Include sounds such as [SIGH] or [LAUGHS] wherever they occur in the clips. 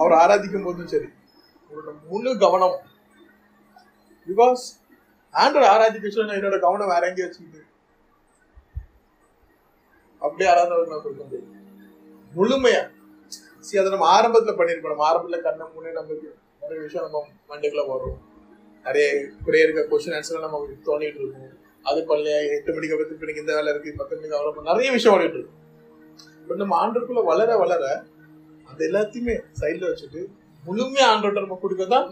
அவர் ஆராதிக்கும் போதும் சரி. உங்களோட முழு கவனம் பிகாஸ் ஆண்டவர் ஆராதிக்க சொல்ல நான் என்னோட கவனம் வேற எங்கேயும் வச்சுக்கிட்டு. அப்படியே ஆராதனை நான் சொல்ல முடியும் முழுமையா. சரி அதை நம்ம ஆரம்பத்துல பண்ணிருக்கோம் நம்ம ஆரம்பத்துல கண்ண முன்னே நமக்கு நிறைய விஷயம் நம்ம மண்டைக்குள்ள வரும் நிறைய குறைய இருக்க கொஸ்டின் ஆன்சர் நம்ம தோண்டிட்டு இருக்கோம். அது பண்ணல எட்டு மணிக்கு பத்து மணிக்கு இந்த வேலை இருக்கு பத்து மணிக்கு அவ்வளோ நிறைய விஷயம் ஓடிட்டு இருக்கும் பட் நம்ம ஆண்டுக்குள்ள வளர வளர அது எல்லாத்தையுமே சைட்ல வச்சுட்டு முழுமையா ஆண்டோட்ட நம்ம கொடுக்கதான்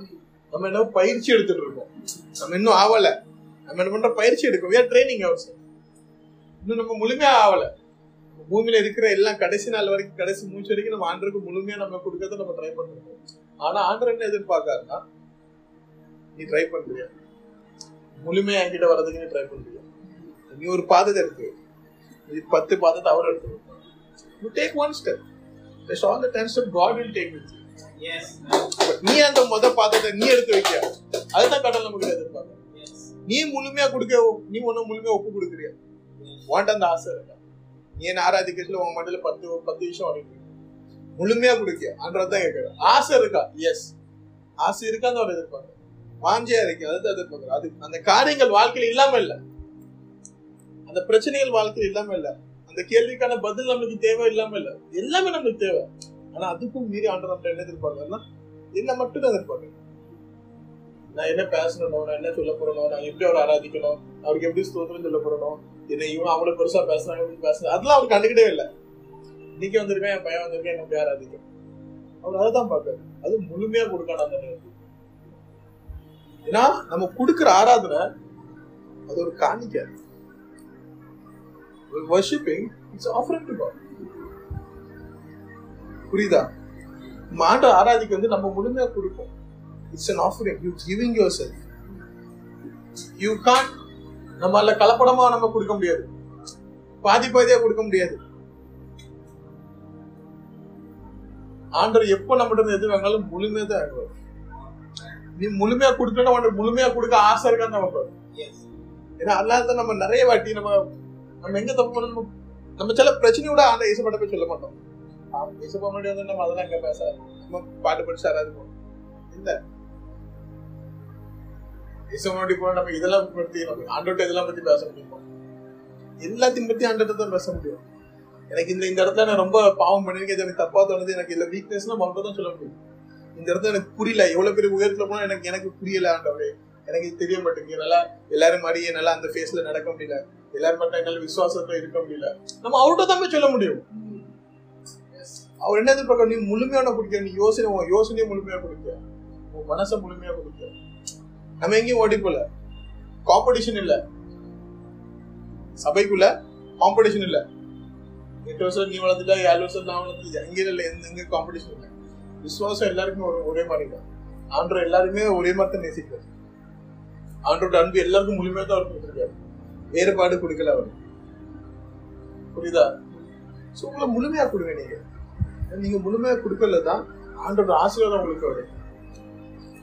நம்ம என்ன பயிற்சி எடுத்துட்டு இருக்கோம். நம்ம இன்னும் ஆவல. நம்ம என்ன பண்ற பயிற்சி எடுக்கும் ஏன் ட்ரைனிங் அவசியம் இன்னும் நம்ம முழுமையா ஆவல. பூமியில் பூமியில இருக்கிற எல்லாம் கடைசி நாள் வரைக்கும் கடைசி மூச்சு வரைக்கும் நம்ம ஆண்டருக்கு முழுமையா நம்ம கொடுக்கறத நம்ம ட்ரை பண்றோம் ஆனா ஆண்டர் என்ன எதிர்பார்க்காருன்னா நீ ட்ரை பண்றியா? முழுமையா என்கிட்ட வர்றதுக்கு நீ ட்ரை பண்றியா? நீ ஒரு பாதத்தை எடுத்து நீ பத்து பாதத்தை அவர் எடுத்து take one step That's all the ten step God will take with you. நீ அந்த முத பாத்திரத்தை நீ எடுத்து வைக்க அதுதான் கடவுள் நமக்கு எதிர்பார்க்க நீ முழுமையா கொடுக்க நீ ஒன்னும் முழுமையா ஒப்பு கொடுக்குறியா வாண்ட அந்த ஆசை இருக்கா? நீ என்ன ஆராதிக்கத்துல உன் மண்டல பத்து பத்து விஷயம் வாங்கிட்டு முழுமையா கொடுக்க அன்றதான் கேட்கற ஆசை இருக்கா? எஸ் ஆசை இருக்கான்னு அவர் எதிர்பார்க்க வாஞ்சியா இருக்கு? அதுதான் எதிர்பார்க்கற அது அந்த காரியங்கள் வாழ்க்கையில இல்லாம இல்ல. அந்த பிரச்சனைகள் வாழ்க்கையில இல்லாம இல்ல. அந்த கேள்விக்கான பதில் நம்மளுக்கு தேவை இல்லாம இல்ல. எல்லாமே நம்மளுக்கு தேவை. ஆனா அதுக்கும் மீறி ஆண்டு நம்ம என்ன எதிர்பார்க்கறதுன்னா என்ன மட்டும் தான் எதிர்பார்க்கறேன் நான் என்ன பேசணும் நான் என்ன சொல்ல போறணும் நான் எப்படி அவரை ஆராதிக்கணும் அவருக்கு எப்படி ஸ்தோத்திரம் சொல்ல போறணும் என்ன இவன் அவ்வளவு பெருசா பேசுறாங்க எப்படி பேசுறாங்க அதெல்லாம் அவர் கண்டுக்கிட்டே இல்லை. இன்னைக்கு வந்திருக்கேன் என் பையன் வந்திருக்கேன் என்ன எப்படி ஆராதிக்கும் அவர் அதுதான் பார்க்காரு அது முழுமையா கொடுக்கணும் அந்த நேரத்தில் ஏன்னா நம்ம கொடுக்குற ஆராதனை அது ஒரு காணிக்கை. Worshipping it's offering to God புரியுதா? ஆண்டு ஆராதிக்க வந்து நம்ம முழுமையா கொடுப்போம். It's an offering you giving yourself you can't நம்மளால கலப்படமா நம்ம கொடுக்க முடியாது. பாதி பாதியா கொடுக்க முடியாது. ஆண்டவர் எப்போ நம்மகிட்ட எது வாங்கினாலும் முழுமையா தான் வாங்குவார். நீ முழுமையா கொடுக்கணும் முழுமையா கொடுக்க ஆசை இருக்கான்னு நம்ம. ஏன்னா அதனால தான் நம்ம நிறைய வாட்டி நம்ம நம்ம எங்க தப்பு பண்ணணும்? நம்ம சில பிரச்சனையோட ஆண்ட இயேசுப்பட்ட போய் சொல்ல மாட்டோம். இயேசுப்பா முன்னாடி வந்து நம்ம அதெல்லாம் இங்க பேச நம்ம பாட்டு படிச்சு யாராவது போகணும் இல்ல. இயேசு முன்னாடி போனா நம்ம இதெல்லாம் பத்தி நம்ம ஆண்டோட்ட இதெல்லாம் பத்தி பேச முடியுமா? எல்லாத்தையும் பத்தி ஆண்டோட்ட தான் பேச முடியும். எனக்கு இந்த இந்த இடத்துல நான் ரொம்ப பாவம் பண்ணிருக்கேன் இது எனக்கு தப்பா தோணுது. எனக்கு இல்ல வீக்னஸ் நம்ம தான் சொல்ல முடியும். இந்த இடத்துல எனக்கு புரியல. எவ்வளவு பெரிய உயரத்துல போனா எனக்கு எனக்கு புரியல ஆண்டவரே. எனக்கு தெரிய மாட்டேங்குது. நல்லா எல்லாரும் மாதிரியே நல்லா அந்த ஃபேஸ்ல நடக்க முடியல. எல்லாரும் மட்டும் என்னால விசுவாசத்துல இருக்க முடியல. நம்ம அவர்கிட்ட தான் சொல்ல முடியும். அவர் என்ன எதிர்பார்க்க நீ முழுமையான கொடுக்க நீ யோசனை உன் யோசனையை முழுமையா கொடுக்க. உன் மனசை முழுமையா கொடுக்க. நம்ம எங்கேயும் ஓடி போல காம்படிஷன் இல்ல. சபைக்குள்ள காம்படிஷன் இல்ல. எட்டு வருஷம் நீ வளர்ந்துட்டா ஏழு வருஷம் நான் வளர்ந்து எங்கேயும் இல்லை எந்த எங்க காம்படிஷன் இல்லை. விசுவாசம் எல்லாருக்குமே ஒரு ஒரே மாதிரி தான். ஆண்டவர் எல்லாருமே ஒரே மாதிரி தான் நேசிக்கிறார். ஆண்டோட அன்பு எல்லாருக்கும் முழுமையா தான் அவர் கொடுத்துருக்காரு. வேறுபாடு கொடுக்கல அவர். புரியுதா? சோ உங்களை முழுமையா கொடுங்க நீங்க. நீங்க முழுமையா கொடுக்கல தான் ஆண்டோட ஆசீர்வாதம் உங்களுக்கு வரும்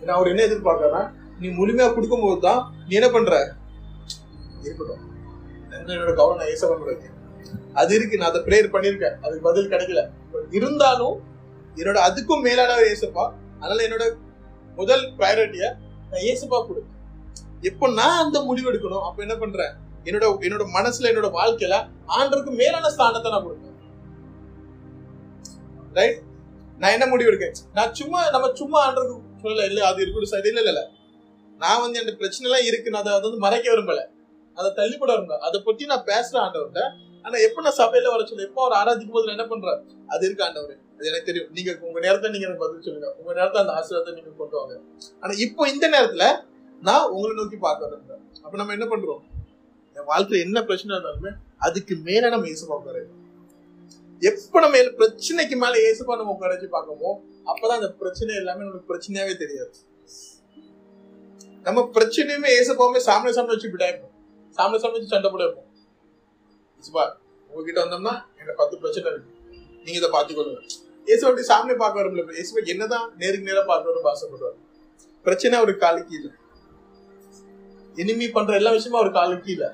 ஏன்னா அவர் என்ன எதிர்பார்க்கறா நீ முழுமையா கொடுக்கும் போது தான் நீ என்ன பண்ற? இருக்கட்டும். என்னோட கவனம் நான் ஏசவன் பண்ணுறது அது இருக்கு நான் அதை ப்ரேயர் பண்ணியிருக்கேன். அதுக்கு பதில் கிடைக்கல. இருந்தாலும் என்னோட அதுக்கும் மேலானவர் ஏசப்பா. அதனால என்னோட முதல் ப்ரையாரிட்டிய நான் ஏசப்பா கொடு எப்போ நான் அந்த முடிவு எடுக்கணும். அப்ப என்ன பண்றேன்? என்னோட என்னோட மனசுல என்னோட வாழ்க்கையில ஆண்டருக்கு மேலான ஸ்தானத்தை நான் கொடுப்பேன் ரைட் நான் என்ன முடிவு எடுக்கேன்? நான் சும்மா நம்ம சும்மா ஆண்டருக்கு சொல்லல இல்ல அது இருக்கட்டும் சரி இல்ல இல்ல நான் வந்து அந்த பிரச்சனை எல்லாம் இருக்கு நான் அதை வந்து மறைக்க விரும்பல. அதை தள்ளிப்பட விரும்பல. அதை பத்தி நான் பேசுறேன் ஆண்டவர்கிட்ட. ஆனா எப்ப நான் சபையில வர சொல்ல எப்போ அவர் ஆராதிக்கும் போது என்ன பண்றேன் அது இருக்கு ஆண்டவர். அது எனக்கு தெரியும். நீங்க உங்க நேரத்தை நீங்க எனக்கு பதில் சொல்லுங்க. உங்க நேரத்தை அந்த ஆசீர்வாதத்தை நீங்க கொண்டு வாங்க. ஆனா இப்போ இந்த நேரத்துல நான் உங்களை நோக்கி பார்க்கறேன் அப்ப நம்ம என்ன பண்றோம்? என் வாழ்க்கையில என்ன பிரச்சனை இருந்தாலுமே அதுக்கு மேல நம்ம இயேசு பார்க்கறது எப்ப நம்ம பிரச்சனைக்கு மேல ஏசுப்பா நம்ம உட்காரச்சு பார்க்கமோ அப்பதான் அந்த பிரச்சனை எல்லாமே நமக்கு பிரச்சனையாவே தெரியாது. நம்ம பிரச்சனையுமே ஏசப்பாவுமே சாமனை சாமனை வச்சு விடாய்ப்போம் சாமனை சாமனை வச்சு சண்டை போட இருப்போம் ஏசுப்பா உங்ககிட்ட வந்தோம்னா எனக்கு பத்து பிரச்சனை இருக்கு. நீங்க இதை பாத்துக்கொள்ளுங்க ஏசு அப்படி சாமனை பார்க்க வரும்ல ஏசுவா என்னதான் நேருக்கு நேரம் பார்க்கணும்னு ஆசைப்படுவார். பிரச்சனை அவருக்கு காலிக்கு இல்லை இனிமே பண்ற எல்லா விஷயமும் அவர் காலுக்கு இல்லை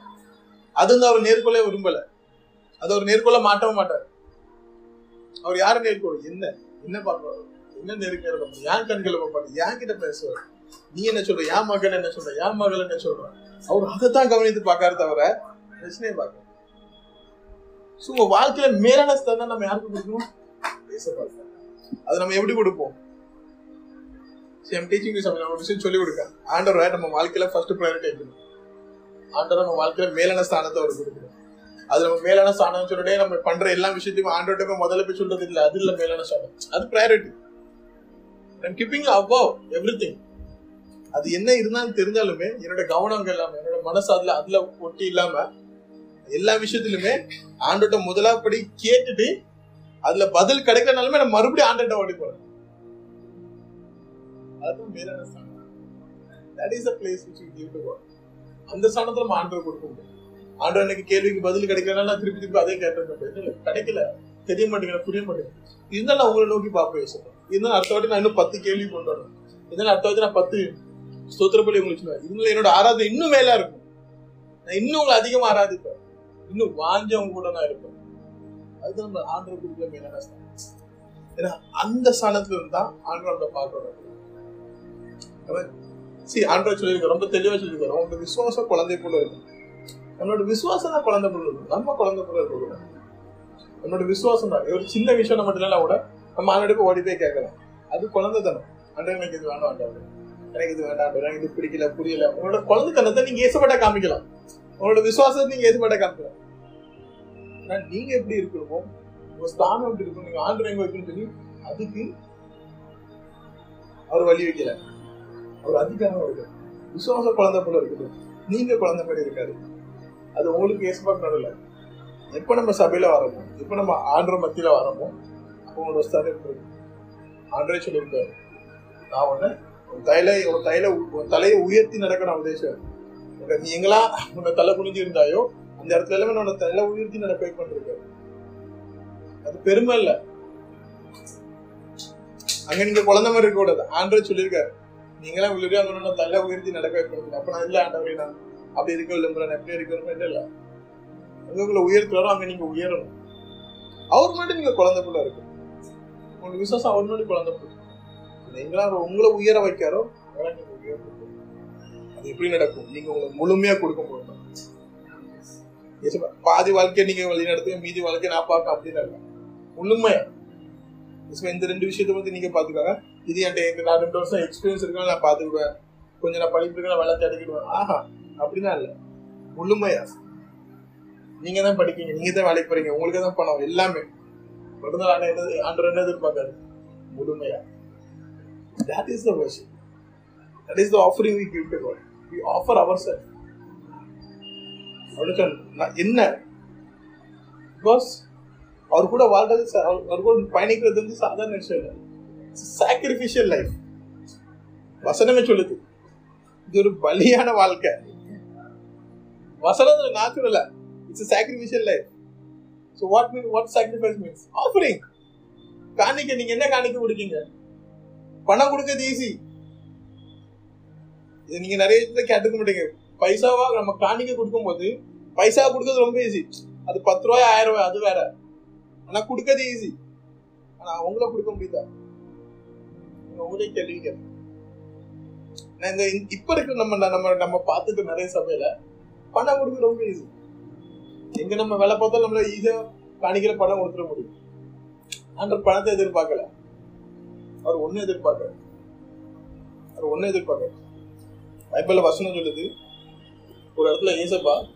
அது வந்து அவர் நேர்கொள்ள விரும்பல. அது அவர் நேர்கொள்ள மாட்டவும் மாட்டார். அவர் யாரை நேர்கொள்ளும் என்ன என்ன பார்ப்பாரு? என்ன நேருக்கு நேரம் ஏன் கண்களை பார்ப்பாரு. ஏன் கிட்ட பேசுவார். நீ என்ன சொல்ற? என் மகன் என்ன சொல்ற? என் மகள் என்ன சொல்ற? அவர் அதைத்தான் கவனித்து பார்க்காரு தவிர பிரச்சனையை பார்க்க ஸோ வாழ்க்கையில மேலான ஸ்தானம் நம்ம யாருக்கு கொடுக்கணும்? பேச பார்க்க அது நம்ம எப்படி கொடுப்போம்? டீச்சிங் நம்ம ஒரு விஷயம் சொல்லி கொடுக்க. ஆண்டவரை நம்ம வாழ்க்கையில ஃபர்ஸ்ட் ப்ரையாரிட்டி எடுக்கணும் ஆண்டவர் நம்ம வாழ்க்கையில மேலான ஸ்தானத்தை அவர் கொடுக்கணும். அது நம்ம மேலான ஸ்தானம் சொல்லிட்டே நம்ம பண்ற எல்லா விஷயத்தையும் ஆண்டோட்டமே முதல்ல போய் சொல்றது இல்லை. அது இல்லை மேலான ஸ்தானம். அது priority I'm keeping above everything அது என்ன இருந்தாலும் தெரிஞ்சாலுமே என்னோட கவனம் இல்லாம என்னோட மனசு அதுல அதுல ஒட்டி இல்லாம எல்லா விஷயத்திலுமே ஆண்டோட்ட முதலாப்படி கேட்டுட்டு அதுல பதில் கிடைக்கலனாலுமே நான் மறுபடியும் ஆண்டோட்ட ஓடி போறேன். அதுவும் மேலான ஸ்தானம் that is a place which you give to God அந்த ஸ்தானத்துல நம்ம ஆண்டவர் கொடுக்க முடியும். ஆண்டவர் எனக்கு கேள்விக்கு பதில் கிடைக்கலன்னா நான் திருப்பி திருப்பி அதே கேட்டேன் கிடைக்கல. தெரிய மாட்டேங்கிற புரிய மாட்டேங்குது. இருந்தாலும் நான் உங்களை நோக்கி பார்ப்பேன் யோசிப்பேன் இருந்தாலும் அடுத்த வாட்டி நான் இன்னும் பத்து கேள்வி கொண்டு வரணும் இருந்தாலும் அடுத்த வாட்டி நான் பத்து ஸ்தோத்திர உங்களுக்கு சொல்லுவேன். இருந்தாலும் என்னோட ஆராதனை இன்னும் மேலா இருக்கும். நான் இன்னும் உங்களை அதிகமா ஆராதிப்பேன். இன்னும் வாஞ்சவங்க கூட நான் இருப்பேன். அதுதான் நம்ம ஆண்டவர் கொடுக்குற மேலான ஸ்தானம் ஏன்னா அந்த ஸ்தானத்துல இருந்தா தான் ஆண்டவர் நம்மளை பார்க்கணும் சி ஆண்ட்ராய்ட் சொல்லியிருக்க ரொம்ப தெளிவாக சொல்லியிருக்காரு. உங்களோட விசுவாசம் குழந்தை போல இருக்கும். நம்மளோட விசுவாசம் தான் குழந்தை போல இருக்கும். நம்ம குழந்தை போல இருக்கக்கூடாது. நம்மளோட விசுவாசம் தான். ஒரு சின்ன விஷயம் நம்ம இல்லைனா கூட நம்ம ஆண்டோட போய் ஓடி போய் கேட்கலாம். அது குழந்தை தனம். ஆண்டவர் எனக்கு இது வேண்டாம் ஆண்டவர். எனக்கு இது வேண்டாம் எனக்கு இது பிடிக்கல புரியல. உங்களோட குழந்தைத்தனத்தை நீங்க ஏசப்பட்ட காமிக்கலாம். உங்களோட விசுவாசத்தை நீங்க ஏசப்பட்டா காமிக்கலாம். ஆனா நீங்க எப்படி இருக்கணுமோ உங்க ஸ்தானம் எப்படி இருக்கணும் நீங்க ஆண்டு எங்க வைக்கணும்னு சொல்லி அதுக்கு அவர் வழி வைக்கல. அவர் அதிகாரம் இருக்கு விசுவாச குழந்தை போல இருக்குது. நீங்க குழந்தை மாதிரி இருக்காது அது உங்களுக்கு ஏசப்பாக்கு நடல. எப்ப நம்ம சபையில வரமோ எப்ப நம்ம ஆண்டர மத்தியில வரமோ அப்போ உங்களோட ஸ்தானம் இருக்கு ஆண்டரே சொல்லியிருக்காரு. நான் ஒண்ணு உன் தைல உன் தைல உன் தலையை உயர்த்தி நடக்கணும் நான் உதேசம் நீ எங்களா உன்னை தலை குனிஞ்சு இருந்தாயோ அந்த இடத்துல எல்லாமே உன்னோட தலை உயர்த்தி நடக்க பண்ணிருக்காரு. அது பெருமை இல்லை. அங்க நீங்க குழந்தை மாதிரி இருக்க கூடாது ஆண்டரே சொல்லியிருக்காரு. நீங்களாம் விழுக அங்க தலை உயர்த்தி நடக்க வைக்கிறது. அப்ப நான் இல்லை ஆண்டவரே நான் அப்படி இருக்க விரும்புறேன் எப்படி இருக்க விரும்புறேன். இல்ல உங்களுக்குள்ள உயர்த்துறாரோ அங்க நீங்க உயரணும். அவர் மட்டும் நீங்க குழந்தை போல இருக்கு உங்களுக்கு விசுவாசம் அவர் மட்டும் குழந்தை போல நீங்களா உங்களை உயர வைக்காரோ அதெல்லாம் நீங்க உயர்ந்து அது எப்படி நடக்கும்? நீங்க உங்களை முழுமையா கொடுக்க முடியும் பாதி வாழ்க்கையை நீங்க வழி நடத்துங்க மீதி வாழ்க்கையை நான் பார்க்க அப்படின்னு இல்லை. முழுமையா இந்த ரெண்டு விஷயத்தை பத்தி நீங்க பாத்துக்காங்க இது என்கிட்ட நான் ரெண்டு வருஷம் எக்ஸ்பீரியன்ஸ் இருக்கா நான் பாத்துக்குவேன் கொஞ்சம் நான் படிப்பு இருக்கா வேலை அடிக்கிடுவேன். ஆஹா அப்படின்னா இல்ல. முழுமையா. நீங்க தான் படிக்கீங்க நீங்க தான் வேலைக்கு போறீங்க உங்களுக்கு தான் பணம் எல்லாமே. மறுநாள் ஆண்டு என்ன ஆண்டு என்ன எதிர்பார்க்காரு? முழுமையா. That is the worship that is the offering we give to God we offer ourself என்ன? பிகாஸ் அவர் கூட வாழ்றது அவர் கூட பயணிக்கிறது வந்து சாதாரண விஷயம் இல்லை. சாக்ரிஃபிஷியல் லைஃப் வசனமே சொல்லுது. இது ஒரு பலியான வாழ்க்கை. வசனம் natural it's sacrificial life so what mean what sacrifice means offering காணிக்க நீங்க என்ன காணிக்க கொடுக்கீங்க? பணம் கொடுக்கறது ஈஸி இது நீங்க நிறைய இடத்துல கேட்டுக்க மாட்டீங்க. பைசாவா நம்ம காணிக்க கொடுக்கும் போது பைசா கொடுக்கறது ரொம்ப ஈஸி அது பத்து ரூபாய் ஆயிரம் ரூபாய் அது வேற. ஆனா கொடுக்கறது ஈஸி ஆனா அவங்கள கொடுக்க முடியுதா? உங்களே கேள்விங்க. இந்த இப்ப இருக்கிற நம்ம நம்ம நம்ம பார்த்துட்டு நிறைய சபையில பணம் கொடுக்க ரொம்ப ஈஸி எங்க நம்ம வேலை பார்த்தா நம்மள ஈஸியா காணிக்கிற பணம் கொடுத்துட முடியும். அந்த பணத்தை எதிர்பார்க்கல. அவர் ஒன்னும் எதிர்பார்க்கல. அவர் ஒண்ணு எதிர்பார்க்கல. பைபிள்ல வசனம் சொல்லுது ஒரு இடத்துல ஏசப்பா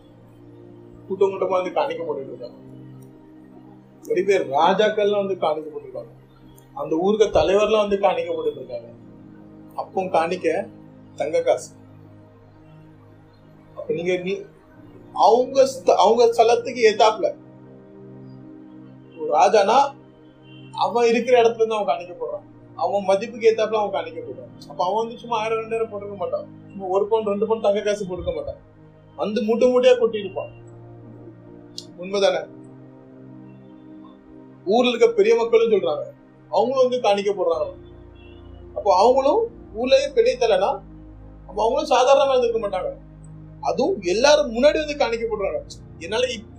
கூட்டம் கூட்டமா வந்து காணிக்க போட்டுட்டு இருக்காங்க நிறைய பேர் ராஜாக்கள்லாம் வந்து காணிக்க அந்த ஊருக்கு தலைவர்லாம் வந்து காணிக்க போட்டுட்டு இருக்காங்க காணிக்க தங்க காசு. அப்ப நீங்க நீ அவங்க அவங்க ஸ்தலத்துக்கு ஏத்தாப்புல ஒரு ராஜானா அவன் இருக்கிற இடத்துல இருந்து அவன் காணிக்க போடுறான். அவன் மதிப்புக்கு ஏத்தாப்புல அவன் காணிக்க போடுறான். அப்ப அவன் வந்து சும்மா ஆயிரம் ரெண்டாயிரம் போட்டுக்க மாட்டான். சும்மா ஒரு பவுன் ரெண்டு பவுன் தங்க காசு போட்டுக்க மாட்டான். வந்து மூட்டை மூட்டையா கொட்டியிருப்பான் உண்மைதானே? ஊர்ல இருக்க பெரிய மக்களும் சொல்றாங்க அவங்களும் வந்து காணிக்க போடுறாங்க அப்போ அவங்களும் ஊர்லயே பெரிய தலைனா அப்ப அவங்களும் சாதாரணமா இருந்திருக்க மாட்டாங்க. அதுவும் எல்லாரும் முன்னாடி வந்து காணிக்க போடுறாங்க என்னால இப்-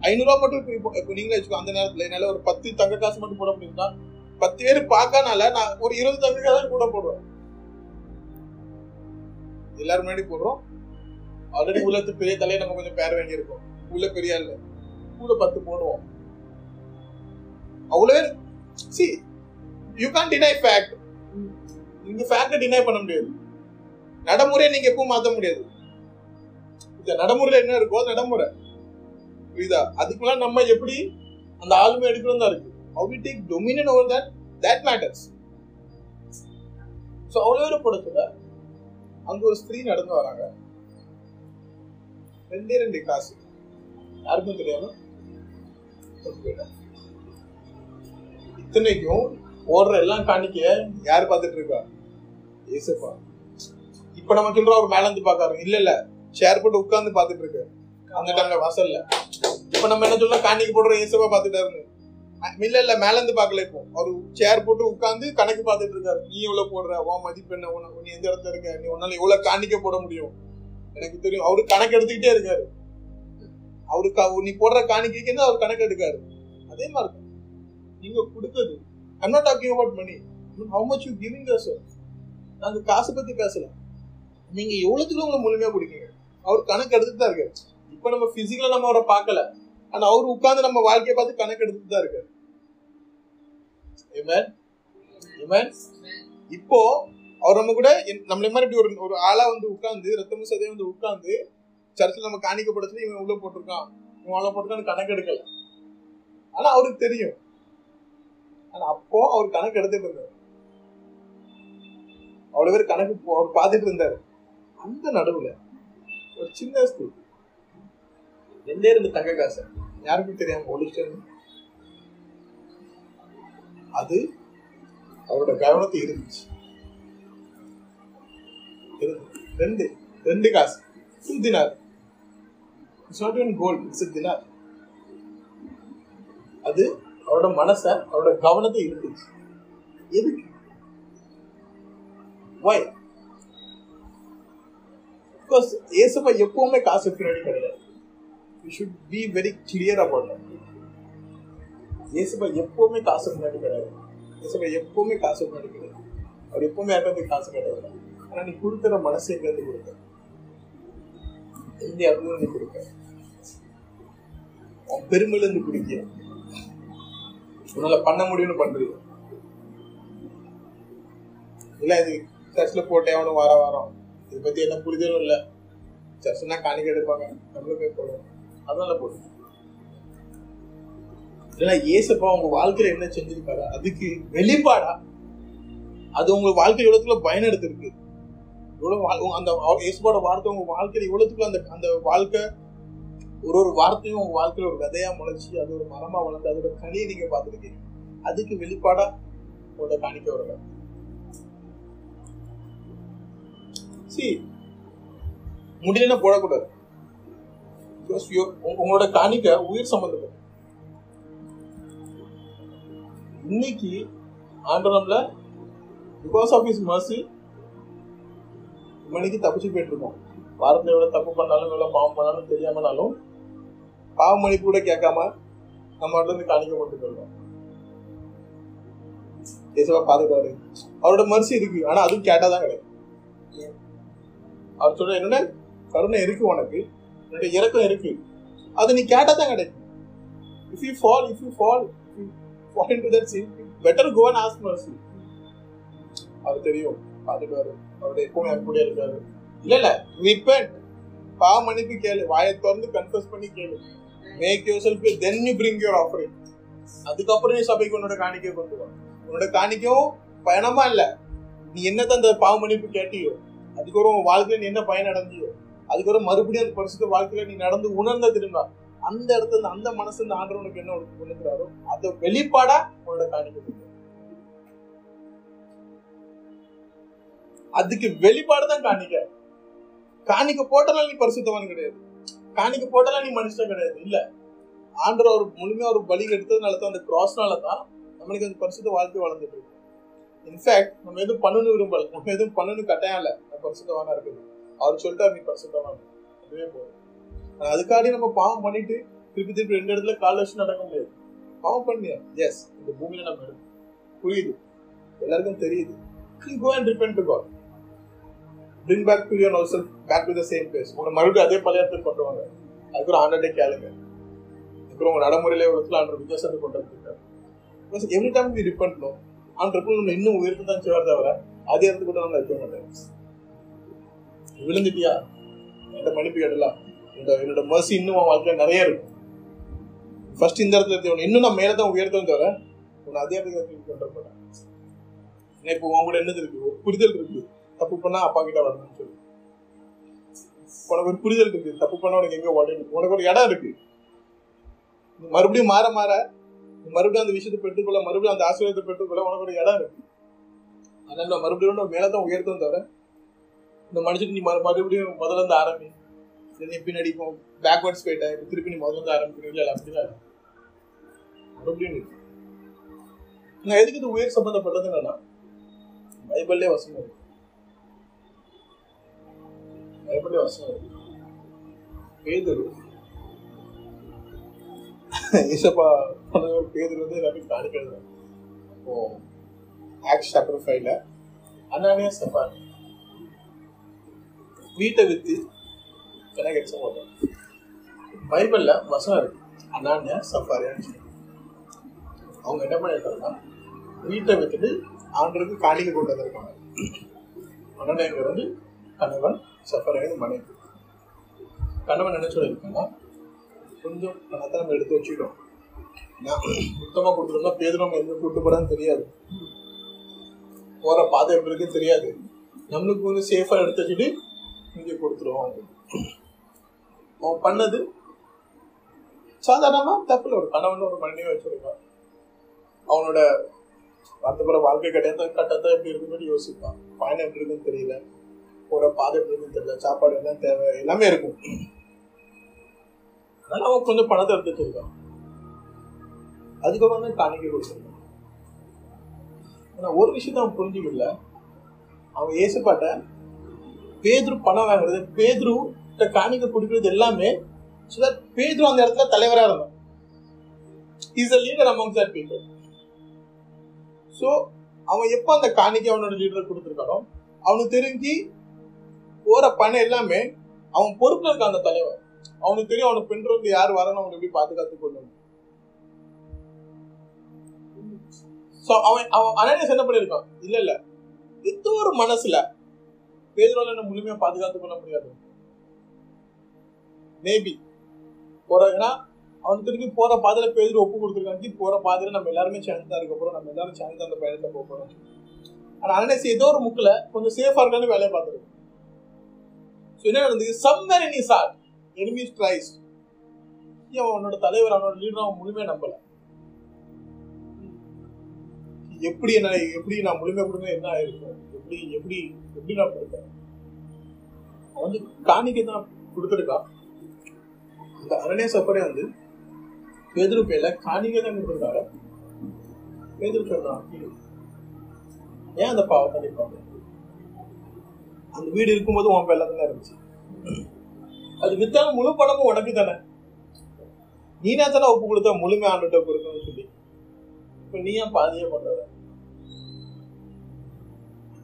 ஐநூறு ரூபா மட்டும் இப்போ இப்போ நீங்களே வச்சுக்கோ அந்த நேரத்துல என்னால ஒரு பத்து தங்க காசு மட்டும் போட முடியும்னா பத்து பேர் பார்க்கனால நான் ஒரு இருபது தங்க காசு கூட போடுவேன். எல்லாரும் முன்னாடி போடுறோம். ஆல்ரெடி உள்ளத்து பெரிய தலையை நம்ம கொஞ்சம் பேர வேண்டியிருக்கோம். உள்ள பெரிய இல்லை கூட பத்து போடுவோம். அவ்வளவு. See you can deny fact நீங்க ஃபேக்ட டினை பண்ண முடியாது. நடைமுறையை நீங்க எப்பவும் மாத்த முடியாது. இந்த நடைமுறையில என்ன இருக்கோ நடைமுறை. புரியுதா? அதுக்குலாம் நம்ம எப்படி அந்த ஆளுமை எடுக்கிறோம் தான் இருக்கு. How we take dominion over that that matters so அவ்வளோ ஒரு படத்துல அங்க ஒரு ஸ்திரீ நடந்து வராங்க. ரெண்டே ரெண்டு காசு யாருக்கும் தெரியாம இத்தனைக்கும் ஓடுற எல்லாம் காணிக்க யார் பார்த்துட்டு இருக்கா? ஏசப்பா. இப்ப நம்ம சொல்ற அவர் மேல இருந்து பாக்காரு இல்ல இல்ல. சேர் போட்டு உட்கார்ந்து பாத்துட்டு இருக்கு அந்த டைம்ல வாசல்ல. இப்ப நம்ம என்ன சொல்றோம்? காணிக்கு போடுற ஏசப்பா பாத்துட்டாருன்னு இல்ல இல்ல. மேல இருந்து பாக்கல இப்போ. அவர் சேர் போட்டு உட்கார்ந்து கணக்கு பாத்துட்டு இருக்காரு. நீ எவ்வளவு போடுற? உன் மதிப்பு என்ன? உனக்கு நீ எந்த இடத்துல இருக்க? நீ உன்னால எவ்வளவு காணிக்க போட முடியும்? எனக்கு தெரியும். அவரு கணக்கு எடுத்துக்கிட்டே இருக்காரு. அவருக்கு நீ போடுற காணிக்கைக்கு அவர் கணக்கு எடுக்காரு. அதே மாதிரி நீங்க கொடுத்தது I'm not talking about money how much you giving giving self நாங்க காசு பத்தி பேசல. நீங்க எவ்வளவுக்கு உங்களை முழுமையா பிடிக்கீங்க? அவர் கணக்கு எடுத்துட்டு தான் இருக்காரு. இப்ப நம்ம பிசிக்கலா நம்ம அவரை பார்க்கல. ஆனா அவர் உட்கார்ந்து நம்ம வாழ்க்கையை பார்த்து கணக்கு எடுத்துட்டு தான் இருக்காரு. இப்போ அவர் நம்ம கூட நம்மள மாதிரி இப்படி ஒரு ஒரு ஆளா வந்து உட்கார்ந்து ரத்தமும் சதையும் வந்து உட்கார்ந்து சர்ச்சில் நம்ம காணிக்கப்படுறது இவன் உள்ள போட்டிருக்கான். இவன் உள்ள போட்டிருக்கான்னு கணக்கு எடுக்கல. ஆனா அவருக்கு தெரியும். ஆனா அப்போ அவர் கணக்கு எடுத்துட்டு இருந்தார். அவ்வளவு பேர் கணக்கு அவர் பார்த்துட்டு இருந்தாரு. அந்த நடுவுல ஒரு சின்ன ஸ்கூல். எந்த இருந்து தங்க காசு? யாருக்கும் தெரியாம ஒழிச்சது அது அவரோட கவனத்தை இருந்துச்சு ரெண்டு ரெண்டு காசு. Two dinar it's not even it's dinar அது அவரோட மனச அவரோட கவனத்தை இருந்துச்சு எதுக்கு? வை பிகாஸ் ஏசப்பா எப்பவுமே காசு பின்னாடி கிடையாது. You should be very clear about ஏசப்பா எப்பவுமே காசு முன்னாடி கிடையாது. ஏசப்பா எப்பவுமே காசு முன்னாடி கிடையாது. அவர் எப்பவுமே யாருக்காவது காசு கிடையாது ஆனா நீ கொடுக்குற மனசு எங்கிறது கொடுக்க. எந்த இடத்துல நீ கொடுக்க. உன் பெருமையில இருந்து குடிக்க. உன்னால பண்ண முடியும்னு பண்றீங்க. இல்ல இது சர்ச்ல போட்டே வர வார வாரம். இதை பத்தி என்ன புரிதலும் இல்ல. சர்ச்னா காணிக்க எடுப்பாங்க. நம்மளும் போய் போடுவோம். அதனால போடுவோம் இல்லை ஏசப்பா உங்க வாழ்க்கையில என்ன செஞ்சிருக்காரு? அதுக்கு வெளிப்பாடா. அது உங்க வாழ்க்கை எவ்வளவுக்குள்ள பயன் எடுத்திருக்கு எவ்வளவு அந்த ஏசப்பாட வார்த்தை உங்க வாழ்க்கையில எவ்வளவுக்குள்ள அந்த அந்த வாழ்க்கை ஒரு ஒரு வார்த்தையும் உங்க வாழ்க்கையில ஒரு விதையா முளைச்சு அது ஒரு மரமா வளர்ந்து அதோட கனியை நீங்க பார்த்துருக்கீங்க. அதுக்கு வெளிப்பாடா உங்களோட காணிக்க வரல சி முடியலன்னா போடக்கூடாது. உங்களோட காணிக்க உயிர் சம்பந்தப்பட்ட இன்னைக்கு ஆண்டவம்ல பிகாஸ் ஆஃப் இஸ் மர்சி மணிக்கு தப்பிச்சு போயிட்டு இருக்கோம் வாரத்தில் எவ்வளோ தப்பு பண்ணாலும் எவ்வளோ பாவம் பண்ணாலும் தெரியாமனாலும் பாவமணி கூட கேட்காம நம்ம இருந்து காணிக்க போட்டுக்கிறோம் இயேசுவா பாதுகாரு அவரோட மர்சி இருக்கு. ஆனா அதுவும் கேட்டாதான் கிடையாது அவர் சொல்ற என்னன்னா கருணை இருக்கு உனக்கு. என்னுடைய இறக்கம் இருக்கு. அது நீ கேட்டாதான் கிடைக்கும். If you fall if you fall fall into that sin better go and ask mercy அவர் தெரியும். பாத்துக்காரு அவருடைய எப்பவும் என் கூட இருக்காரு. இல்ல இல்ல. ரிப்பெண்ட் பாவ மன்னிப்பு கேளு. வாயை திறந்து கன்ஃபஸ் பண்ணி கேளு. Make yourself then you bring your offering அதுக்கப்புறம் நீ சபைக்கு உன்னோட காணிக்கை கொண்டு வா. உன்னோட காணிக்கையும் பயணமா இல்ல. நீ என்னதான் அந்த பாவ மன்னிப்பு கேட்டியோ? அதுக்கப்புறம் உன் வாழ்க்கையில நீ என்ன பயன் அடைஞ்சியோ? அதுக்கப்புறம் மறுபடியும் அந்த பரிசுத்த வாழ்க்கையில நீ நடந்து உணர்ந்த திரும்ப அந்த இடத்துல இருந்து, அந்த மனசு இந்த ஆண்டவனுக்கு உனக்கு என்ன உனக்கு உணர்கிறாரோ அதை வெளிப்பாடா உன்னோட காணிக்கை அதுக்கு வெளிப்பாடு தான் காணிக்க. காணிக்க போட்டலாம் நீ பரிசுத்தவன் கிடையாது. காணிக்க போட்டாலும் நீ மனுஷன் கிடையாது. இல்ல. ஆண்டவர் ஒரு முழுமையா ஒரு பலி எடுத்ததுனால தான் அந்த கிராஸ்னால தான் நம்மளுக்கு அந்த பரிசுத்த வாழ்க்கை வளர்ந்துட்டு இருக்கு. இன்ஃபேக்ட் நம்ம எதுவும் பண்ணணும் விரும்பல. நம்ம எதுவும் பண்ணணும் கட்டாயம் இல்ல. நான் பரிசுத்தவானா இருக்குது அவர் சொல்லிட்டார் நீ பரிசுத்தவான். அதுவே போதும். ஆனா நம்ம பாவம் பண்ணிட்டு திருப்பி திருப்பி ரெண்டு இடத்துல கால் வச்சு நடக்க முடியாது. பாவம் பண்ணியா? எஸ் இந்த பூமியில நம்ம புரியுது. எல்லாருக்கும் தெரியுது. Go and repent to God bring back to to your back to the same place உங்களை மறுபடியும் அதே பழைய இடத்துக்கு கொண்டு வாங்க. அதுக்கு ஒரு ஆண்டர்டே கேளுங்க. அதுக்கப்புறம் உங்க நடைமுறையில இடத்துல ஆண்டர் வித்தியாசத்தை கொண்டு வந்துருக்காரு. Every time we depend no ஆண்டர் நம்ம இன்னும் உயர்த்து தான் செய்வார் தவிர அதே இடத்துக்கு கூட நம்ம வைக்க மாட்டேன் விழுந்துட்டியா? என்னோட மன்னிப்பு கேட்டலாம் என்னோட என்னோட மர்சி இன்னும் உன் வாழ்க்கையில் நிறைய இருக்கும். ஃபர்ஸ்ட் இந்த இடத்துல இருந்தவன் இன்னும் நான் மேலே தான் உயர்த்தவும் தவிர உன்னை அதே இடத்துக்கு கொண்டு போட்டேன் ஏன்னா இப்போ உன் கூட என்னது இருக்கு? புரிதல் இருக்கு. தப்பு பண்ணா அப்பா கிட்ட வரணும்னு சொல்லி. உனக்கு ஒரு புரிதல் இருக்கு. தப்பு பண்ண உனக்கு எங்க ஓடணும் உனக்கு ஒரு இடம் இருக்கு. மறுபடியும் மாற மாற மறுபடியும் அந்த விஷயத்தை பெற்றுக்கொள்ள மறுபடியும் அந்த ஆசீர்வாதத்தை பெற்றுக்கொள்ள உனக்கு ஒரு இடம் இருக்கு. அதனால மறுபடியும் மேல தான் உயர்த்தும் தவிர இந்த மனுஷன் நீ மறு- மறுபடியும் முதல்ல இருந்து ஆரம்பி இல்லை நீ பின்னாடி இப்போ பேக்வர்ட்ஸ் போயிட்ட திருப்பி நீ முதல்ல இருந்து ஆரம்பிக்கணும் இல்லை அப்படிலாம் மறுபடியும் நான் எதுக்கு இது உயர் சம்பந்தப்பட்டது என்னன்னா பைபிள்லேயே வசனம் இருக்கு. பைபிள்லே வசனம் இருக்கு பேதுரு. ஏசப்பா வந்து எல்லாத்தையும் காணிக்கிறது இப்போ ஆக்ஸ் சாப்டர் ஃபைவ்ல அனானியா சப்பான் வீட்டை வித்து எனக்கு எக்ஸாம் வரும் பைபிள்ல வசனம் இருக்கு. அனானியா சஃபாரியான்னு அவங்க என்ன பண்ணிருக்காங்கன்னா வீட்டை வித்துட்டு ஆண்டருக்கு காணிக்கை கொண்டு வந்திருக்காங்க அண்ணன் வந்து கணவன் சஃபரையான மனைவி. கணவன் என்ன இருக்காங்க கொஞ்சம் பணத்தை நம்ம எடுத்து வச்சுக்கிட்டோம். சுத்தமாக கொடுத்துட்டோம்னா பேர் நம்ம எங்க கூட்டு போகிறான்னு தெரியாது. போகிற பாதை எப்படி இருக்குன்னு தெரியாது. நம்மளுக்கு வந்து சேஃபாக எடுத்து வச்சுட்டு இங்கே கொடுத்துருவோம் அவன் பண்ணது சாதாரணமாக தப்பில் ஒரு கணவன் ஒரு மனைவி வச்சுருப்பான். அவனோட வரத்துக்குற வாழ்க்கை கிடையாது கட்டத்தை எப்படி இருக்குன்னு யோசிப்பான். பயணம் எப்படி இருக்குன்னு தெரியல. போகிற பாதை எப்படி தெரியல சாப்பாடு என்ன தேவை எல்லாமே இருக்கும். அதனால அவன் கொஞ்சம் பணத்தை எடுத்து வச்சிருக்கான். அதுக்கப்புறம் தான் காணிக்கை கொடுத்துருக்கான். ஆனால் ஒரு விஷயத்த அவன் புரிஞ்சுக்கல. அவன் ஏசப்பாட்ட பேதுரு பணம் வாங்குறது பேதுரு காணிக்கை கொடுக்கறது எல்லாமே so that பேதுரு அந்த இடத்துல தலைவராக இருந்தான். Is a leader among that people so அவன் எப்போ அந்த காணிக்கை அவனோட லீடர் கொடுத்துருக்கானோ அவனுக்கு தெரிஞ்சு போற பணம் எல்லாமே அவன் பொறுப்புல இருக்கான் அந்த தலைவர் அவனுக்கு தெரியும் அவனுக்கு பெண்களுக்கு யார் வரணும் அவனை எப்படி பாதுகாத்து கொள்ளணும். ஸோ அவன் அவன் அனேஸ் என்ன பண்ணிருக்கான் இல்ல இல்ல. எந்த ஒரு மனசுல பேதுரால என்ன முழுமையா பாதுகாத்து கொள்ள முடியாது? மேபி போற ஏன்னா அவன் திரும்பி போற பாதையில பேதுரு ஒப்பு கொடுத்துருக்காங்க போற பாதையில நம்ம எல்லாருமே சேர்ந்து தான் இருக்க போறோம். நம்ம எல்லாரும் சேர்ந்து அந்த பயணத்தை போக போறோம் ஆனா அனேஸ் ஏதோ ஒரு முக்கில் கொஞ்சம் சேஃபா இருக்கான்னு வேலையை பார்த்துருக்கு ஸோ என்ன நடந்தது? Somewhere in his heart enemies tries அவன் அவனோட தலைவர் அவனோட லீடர் அவன் முழுமையாக நம்பல. எப்படி என்ன எப்படி நான் முழுமை கொடுங்க என்ன ஆயிருக்கும் எப்படி எப்படி எப்படி நான் கொடுத்தேன்? அவன் வந்து காணிக்கை தான் கொடுத்துருக்கான் இந்த அரணே சப்பரே வந்து பேதுரு பேர்ல காணிக்கை தான் கொடுத்துருக்காரு பேதுரு சொன்னான் ஏன் அந்த பாவத்தை நிற்பாங்க அந்த வீடு இருக்கும்போது உன் பேர்ல தான் இருந்துச்சு. அது வித்தாலும் முழு பணமும் உனக்கு தானே. நீனா தானே ஒப்பு கொடுத்தா முழுமை ஆண்டுகிட்ட கொடுக்கணும்னு சொல்லி. இப்ப நீ ஏன் பாதியே பண்ற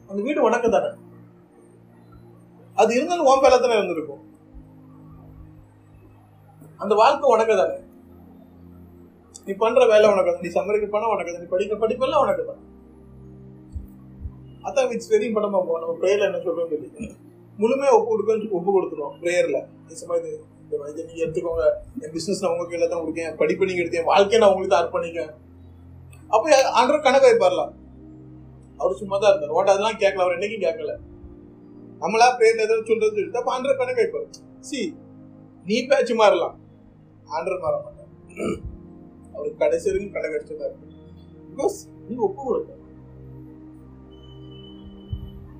அந்த வீடு உனக்கு தானே. அது இருந்தாலும் உன் பேர்ல தானே இருந்திருக்கும். அந்த வாழ்க்கை உனக்கு தானே. நீ பண்ற வேலை உனக்கு நீ சம்பாதிக்க பணம் உனக்கு நீ படிக்க படிப்பெல்லாம் உனக்கு தான். அதான் இட்ஸ் வெரி இம்பார்ட்டன் போகும் நம்ம ப்ரேயர்ல என்ன சொல்றோம் சொல்லி முழுமையா ஒப்பு கொடுக்கணும் ஒப்பு கொடுத்துருவோம் ப்ரேயர்ல இது இந்த இதை நீங்க எடுத்துக்கோங்க. என் பிசினஸ் நான் உங்க கீழே தான் கொடுக்கேன். படிப்பு நீங்க எடுத்தேன் வாழ்க்கையை நான் உங்களுக்கு தான் அர்ப்பணிக்கேன். அப்ப ஆண்டர் கணக்கு வைப்பார்லாம் அவர் சும்மா தான் இருந்தார். ஓட்ட அதெல்லாம் கேட்கல. அவர் என்னைக்கும் கேட்கல. நம்மளா ப்ரேயர்ல எதாவது சொல்றது சொல்லிட்டு அப்ப ஆண்டர் கணக்கு வைப்பார். சி நீ பேச்சு மாறலாம். ஆண்டர் மாற மாட்டார். அவருக்கு கடைசி வரைக்கும் கணக்கு கடிச்சதா இருக்கு பிகாஸ் நீ ஒப்பு கொடுக்க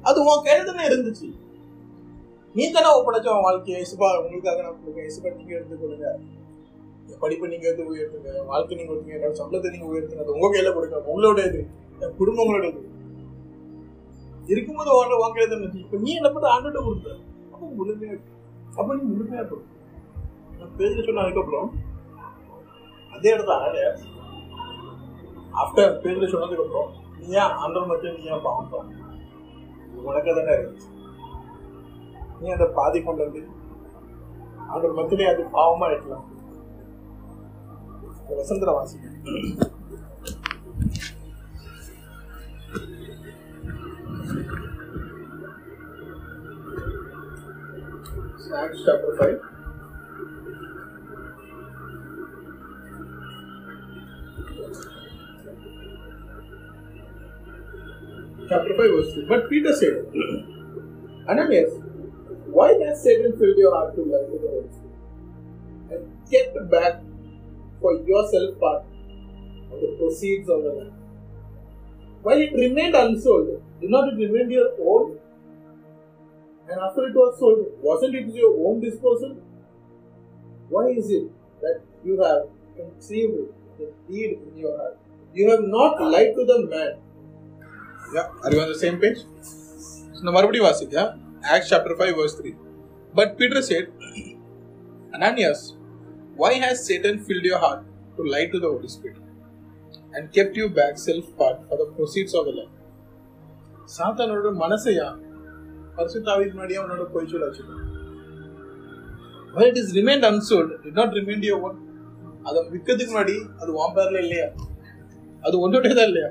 அது உன் கையில தானே இருந்துச்சு. நீ தானே ஒப்படைச்ச உன் வாழ்க்கையை? இசுபா உங்களுக்காக நான் கொடுக்க இசுபா நீங்க எடுத்துக்கொள்ளுங்க என் படிப்பை நீங்க எடுத்து உயர்த்துங்க. வாழ்க்கை நீங்க ஒருத்தங்க என்னோட சம்பளத்தை நீங்க உயர்த்துங்க. அது உங்க கையில கொடுங்க உங்களோட இது. என் குடும்பங்களோட இது. இருக்கும்போது வாங்க வாங்க இருந்துச்சு. இப்ப நீ என்ன பண்ண? ஆண்டு கொடுத்த அப்ப முழுமையா அப்ப நீ முழுமையா கொடு நான் பேச சொன்ன அதுக்கப்புறம். அதே இடத்துல ஆஃப்டர் பேர்ல சொன்னதுக்கு அப்புறம் நீ ஏன் ஆண்டர் மட்டும் நீ ஏன் பாவம் உனக்கு தானே இருந்துச்சு நீ அதை பாதி கொண்டு வந்து ஆண்டர் மத்தியிலே அது பாவமா இருக்கலாம் வசந்தர வாசிக்க Acts chapter 5. Chapter 5, verse 3. But Peter said, [CLEARS THROAT] Ananias, why has Satan filled your heart to lie to the Holy Spirit and kept back for yourself part of the proceeds of the land? While it remained unsold, did not it remain your own? And after it was sold, wasn't it your own disposal? Why is it that you have conceived the deed in your heart? You have not lied to the man. Yeah, are you on the same page? So, மறுபடியும் வாசிக்க Acts chapter 5 verse 3. But Peter said, Ananias, why has Satan filled your heart to lie to the Holy Spirit and kept you back self-part for the proceeds of the land? சாத்தானோட மனசையா பரிசுத்தாவின் முன்னாடியே அவனோட பொய் சொல்ல When it is remained unsold, did not remain your own. அதை விற்கிறதுக்கு முன்னாடி அது உன் பேர்ல இல்லையா அது உன்னோட தான் இல்லையா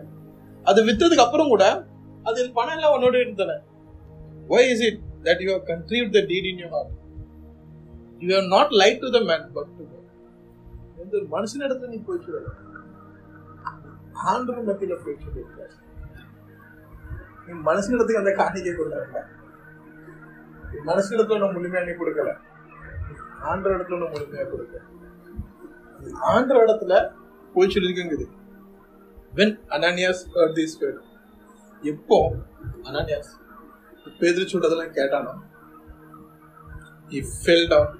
அது வித்ததுக்கு அப்புறம் கூட அது பணம் எல்லாம் உன்னோட இருந்தன why is it that you have conceived the deed in your heart? You have not lied to the man, but எந்த ஒரு மனுஷன் இடத்துல நீ போய் சொல்லல ஆண்டவர் மத்தியில போய் சொல்லியிருக்க நீ மனுஷனிடத்துக்கு அந்த காணிக்கை கொடுக்கல நீ மனுஷனிடத்துல ஒன்று முழுமையா நீ கொடுக்கல. ஆண்டு இடத்துல ஒன்று முழுமையா கொடுக்கல. ஆண்டு இடத்துல போய் சொல்லியிருக்குங்குது when Ananias heard this word எப்போ? அனானியாஸ் பேதிரி சொல்றதெல்லாம் கேட்டானோ? He fell down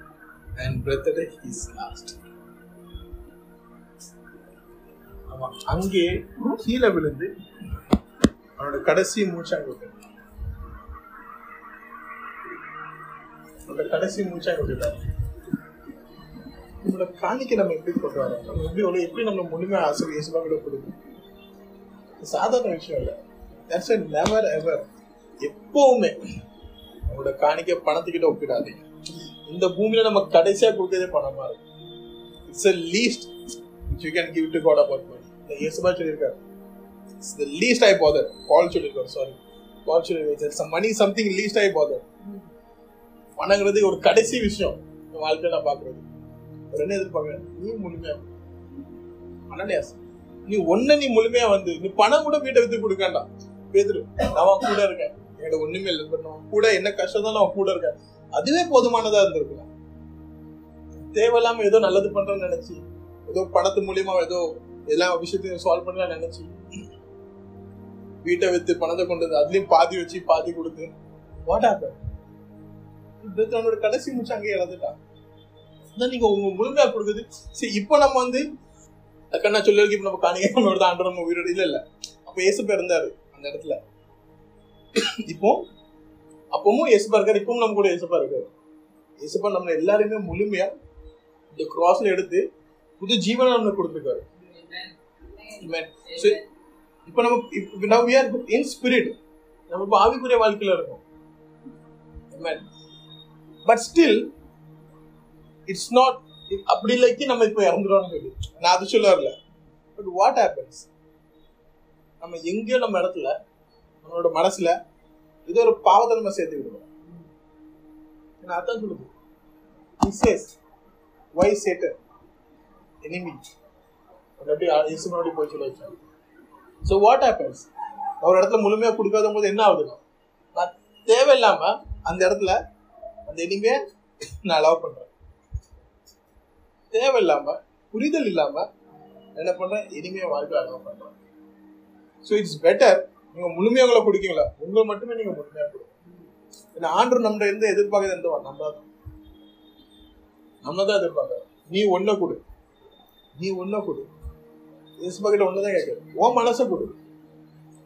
and breathed his last. அவன் அங்கே கீழே விழுந்து அவனோட கடைசி மூச்சாங்க விட்டான் அவனோட கடைசி மூச்சாங்க விட்டுட்டான் நம்மளோட காணிக்கை நம்ம எப்படி கொண்டு வரோம் நம்ம எப்படி எப்படி நம்ம முழுமையாக ஆசிரியர் இயேசுவா கூட கொடுக்கும் சாதாரண விஷயம் இல்லை. தட்ஸ் a எவர் ever எப்பவுமே உங்களோட காணிக்க பணத்துக்கிட்ட ஒப்பிடாதீங்க. இந்த பூமியில நம்ம கடைசியா கொடுக்கறதே பணமா இருக்கும். It's a least which can can give to God about இந்த இயேசுபா சொல்லியிருக்காரு. It's the least I Father Paul சொல்லியிருக்காரு சாரி பால் சொல்லியிருக்காரு money something least least I bother. பணங்கிறது ஒரு கடைசி விஷயம் இந்த வாழ்க்கையில நான் பாக்குறது ஒரு என்ன எதிர்பார்க்கிறேன் நீ முழுமையா சார் நீ ஒன்ன நீ முழுமையா வந்து நீ பணம் கூட வீட்டை வித்து கொடுக்கண்டா பேதுரு நான் கூட இருக்கேன். என்கிட்ட ஒண்ணுமே இல்லை பட் நான் கூட என்ன கஷ்டம் தான் நான் கூட இருக்கேன். அதுவே போதுமானதா இருந்திருக்கலாம் தேவையில்லாம ஏதோ நல்லது பண்றேன்னு நினைச்சு ஏதோ பணத்து மூலியமா ஏதோ எல்லா விஷயத்தையும் சால்வ் பண்ணலாம் நினைச்சு வீட்டை வித்து பணத்தை கொண்டு வந்து அதுலயும் பாதி வச்சு பாதி கொடுத்து வாட் ஆப்பன் கடைசி முடிச்சு அங்கேயே இழந்துட்டான் அதான் நீங்க உங்க முழுமையா கொடுக்குது சரி இப்போ நம்ம வந்து கண்ணா சொல்லி இப்ப நம்ம காணிக்கை ஒரு தான் நம்ம உயிரோட இல்ல இல்ல அப்ப இயேசுப்பா இருந்தாரு அந்த இடத்துல இப்போ அப்பவும் இயேசுப்பா இருக்காரு இப்பவும் நம்ம கூட இயேசுப்பா இருக்காரு இயேசுப்பா நம்ம எல்லாருமே முழுமையா இந்த கிராஸ்ல எடுத்து புது ஜீவனை நம்மளுக்கு கொடுத்துருக்காரு Amen. So, இப்போ நம்ம இப்போ now we are நம்ம இப்போ ஆவிக்குரிய வாழ்க்கையில இருக்கோம் பட் ஸ்டில் இட்ஸ் நாட் அப்படி இல்லைக்கு நம்ம இப்போ இறந்துடுவோம்னு சொல்லி. நான் அது சொல்ல வரல. பட் வாட் ஹேப்பன்ஸ் நம்ம எங்கேயோ நம்ம இடத்துல நம்மளோட மனசுல ஏதோ ஒரு பாவத்தை நம்ம சேர்த்து விடுவோம் நான் அதான் சொல்லுது. இசேஸ் வை சேட்டர் எனிமி அப்படி முன்னாடி போய் சொல்ல வச்சாங்க ஸோ வாட் ஹேப்பன்ஸ் ஒரு இடத்துல முழுமையாக கொடுக்காத போது என்ன ஆகுதுன்னா நான் தேவையில்லாமல் அந்த இடத்துல அந்த எனிமே நான் லவ் தேவை தேவையில்லாம புரிதல் இல்லாம என்ன பண்றேன் இனிமையா வாழ்க்கை அழகா பண்றேன் ஸோ இட்ஸ் பெட்டர் நீங்க முழுமையா உங்களை குடிக்கீங்களா உங்களை மட்டுமே நீங்க முழுமையா கொடுங்க ஏன்னா ஆண்டு நம்ம எந்த எதிர்பார்க்கறது எந்த நம்ம தான். நம்ம தான் எதிர்பார்க்க நீ ஒன்ன கொடு. நீ ஒன்ன கொடு. எதிர்பார்க்கிட்ட ஒண்ணுதான் கேட்குது உன் மனசை கொடு.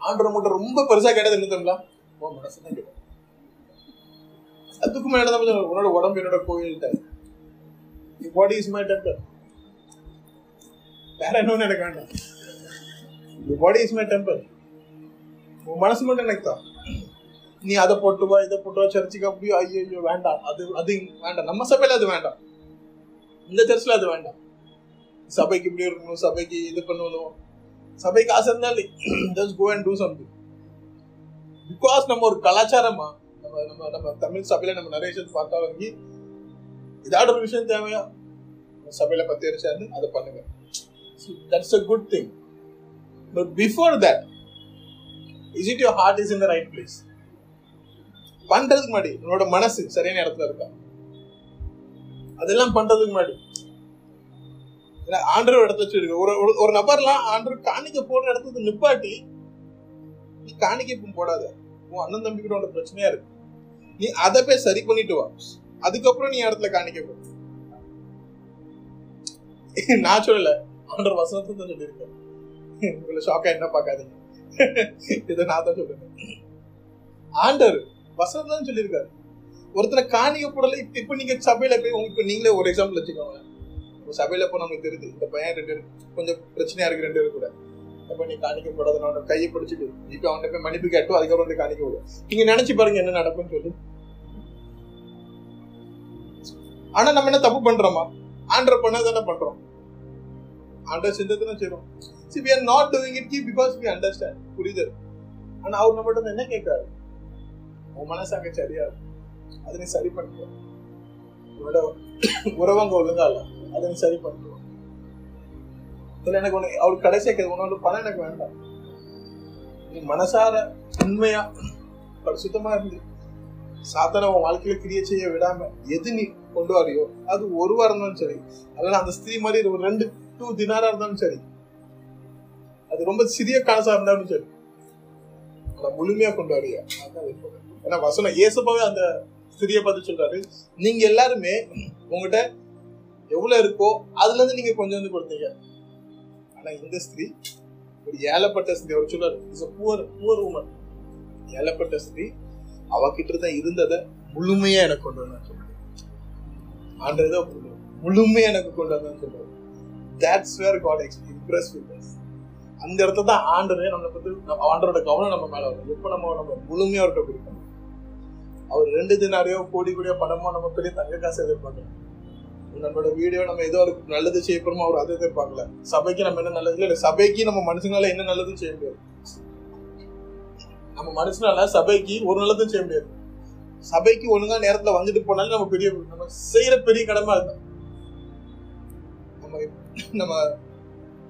ஆண்டு மட்டும் ரொம்ப பெருசா கேட்டது என்ன தெரியுங்களா? உன் மனசு தான் கேட்கும் அதுக்கு மேல தான் உன்னோட உடம்பு என்னோட கோயில் பாடி இஸ் மை டெம்பிள் வேற என்ன எனக்கு வேண்டாம். பாடி இஸ் மை டெம்பிள் உன் மனசு மட்டும் எனக்கு தான். நீ அதை போட்டு வா இதை போட்டு வா சர்ச்சுக்கு அப்படியோ ஐயோ ஐயோ வேண்டாம். அது அது வேண்டாம். நம்ம சபையில அது வேண்டாம். இந்த சர்ச்சில் அது வேண்டாம். சபைக்கு இப்படி இருக்கணும் சபைக்கு இது பண்ணணும். சபைக்கு ஆசை இருந்தாலே just go and do something because நம்ம ஒரு கலாச்சாரமா நம்ம நம்ம நம்ம தமிழ் சபையில நம்ம நிறைய விஷயத்தை பார்த்தா வாங்கி ஏதாவது ஒரு விஷயம் தேவையா சபையில பத்து பேர் சேர்ந்து அதை பண்ணுங்க. That's a good thing but before that is it your heart is in the right place பண்றதுக்கு முன்னாடி உன்னோட மனசு சரியான இடத்துல இருக்கா? அதெல்லாம் பண்றதுக்கு முன்னாடி. ஆண்டர் இடத்த வச்சிருக்கு ஒரு ஒரு- ஒரு நபர்லாம் ஆண்டர் காணிக்க போடுற இடத்துக்கு நிப்பாட்டி நீ காணிக்கை போடாத. உன் அண்ணன் தம்பி கூட உனக்கு பிரச்சனையா இருக்கு. நீ அதை போய் சரி பண்ணிட்டு வா. அதுக்கப்புறம் நீ இடத்துல காணிக்க நான் சொல்லல. ஆண்டர் வசனத்தை தான் சொல்லியிருக்கேன். உங்களை ஷாக்கா என்ன பார்க்காதீங்க. இதை நான் தான் சொல்றேன். ஆண்டர் வசனத்தை தான் சொல்லியிருக்காரு. ஒருத்தரை காணிக்க போடல இப்ப இப்ப நீங்க சபையில போய் உங்களுக்கு இப்ப நீங்களே ஒரு எக்ஸாம்பிள் வச்சுக்கோங்க. இப்ப சபையில போய் நமக்கு தெரியுது இந்த பையன் ரெண்டு கொஞ்சம் பிரச்சனையா இருக்கு ரெண்டு பேரும் கூட. அப்ப நீ காணிக்க போடாத கையை பிடிச்சிட்டு இப்ப அவன்கிட்ட போய் மன்னிப்பு கேட்டோம் அதுக்கப்புறம் வந்து காணிக்க விடும் நீங்க நினைச்சு பாருங்க என்ன நடக்கும்னு சொல்லி. ஆனா நம்ம என்ன தப்பு பண்றோமா? ஆண்டர் பண்ண தானே பண்றோம். ஆண்டர் செஞ்சதுன்னு see we are not doing it key because we understand புரியுது? ஆனா அவர் நம்மகிட்ட வந்து என்ன கேட்காரு உன் மனசு அங்க சரியா அதை நீ சரி பண்ணுவோம் உன்னோட உறவங்க ஒழுங்கா இல்ல. அதை நீ சரி பண்ணுவோம் இல்ல எனக்கு ஒண்ணு அவர் கடைசியா கேட்க உன்னோட பணம் எனக்கு வேண்டாம். நீ மனசார உண்மையா பரிசுத்தமா இருந்து சாத்தான உன் வாழ்க்கையில கிரியை செய்ய விடாம எது நீ கொண்டு வரையோ அது ஒரு வாரம் இருந்தாலும் சரி. அல்லது அந்த ஸ்திரீ மாதிரி ஒரு ரெண்டு டூ தினாரா இருந்தாலும் சரி. அது ரொம்ப சிறிய காசா இருந்தாலும் சரி. அதை முழுமையா கொண்டு வரையா? அதான் ஏன்னா வசனம் இயேசுப்பாவே அந்த ஸ்திரியை பார்த்து சொல்றாரு நீங்க எல்லாருமே உங்ககிட்ட எவ்வளவு இருக்கோ அதுல இருந்து நீங்க கொஞ்சம் வந்து கொடுத்தீங்க. ஆனா இந்த ஸ்திரீ ஒரு ஏழப்பட்ட ஸ்திரீ அவர் சொல்றாரு இஸ் புவர் புவர் உமன் ஏழப்பட்ட ஸ்திரீ அவகிட்ட தான் இருந்ததை முழுமையா எனக்கு கொண்டு வந்தா சொல்றாரு ஆண்டதை முழுமையா எனக்கு கொண்டு வந்தான்னு சொல்றாரு that's where God impressed with அந்த இடத்துல தான் ஆண்டரே நம்மளை பத்தி நம்ம- ஆண்டரோட கவனம் நம்ம மேல வரும் எப்ப நம்ம நம்ம முழுமையா இருக்க கொடுக்கணும் அவர் ரெண்டு தினாரையோ கோடி கோடியோ பணமோ நம்ம பெரிய தங்க காசு எதிர்பார்க்கலாம் நம்மளோட வீடியோ நம்ம ஏதோ ஒரு நல்லது செய்யப்படுமோ அவர் அதை எதிர்பார்க்கல. சபைக்கு நம்ம என்ன நல்லது இல்லை இல்ல சபைக்கு நம்ம மனுஷங்களால என்ன நல்லதும் செய்ய முடியாது. நம்ம மனுஷனால சபைக்கு ஒரு நல்லதும் செய்ய முடியாது. சபைக்கு ஒழுங்கா நேரத்துல வந்துட்டு போனாலும் நம்ம பெரிய நம்ம செய்யற பெரிய கடமை அதுதான். நம்ம நம்ம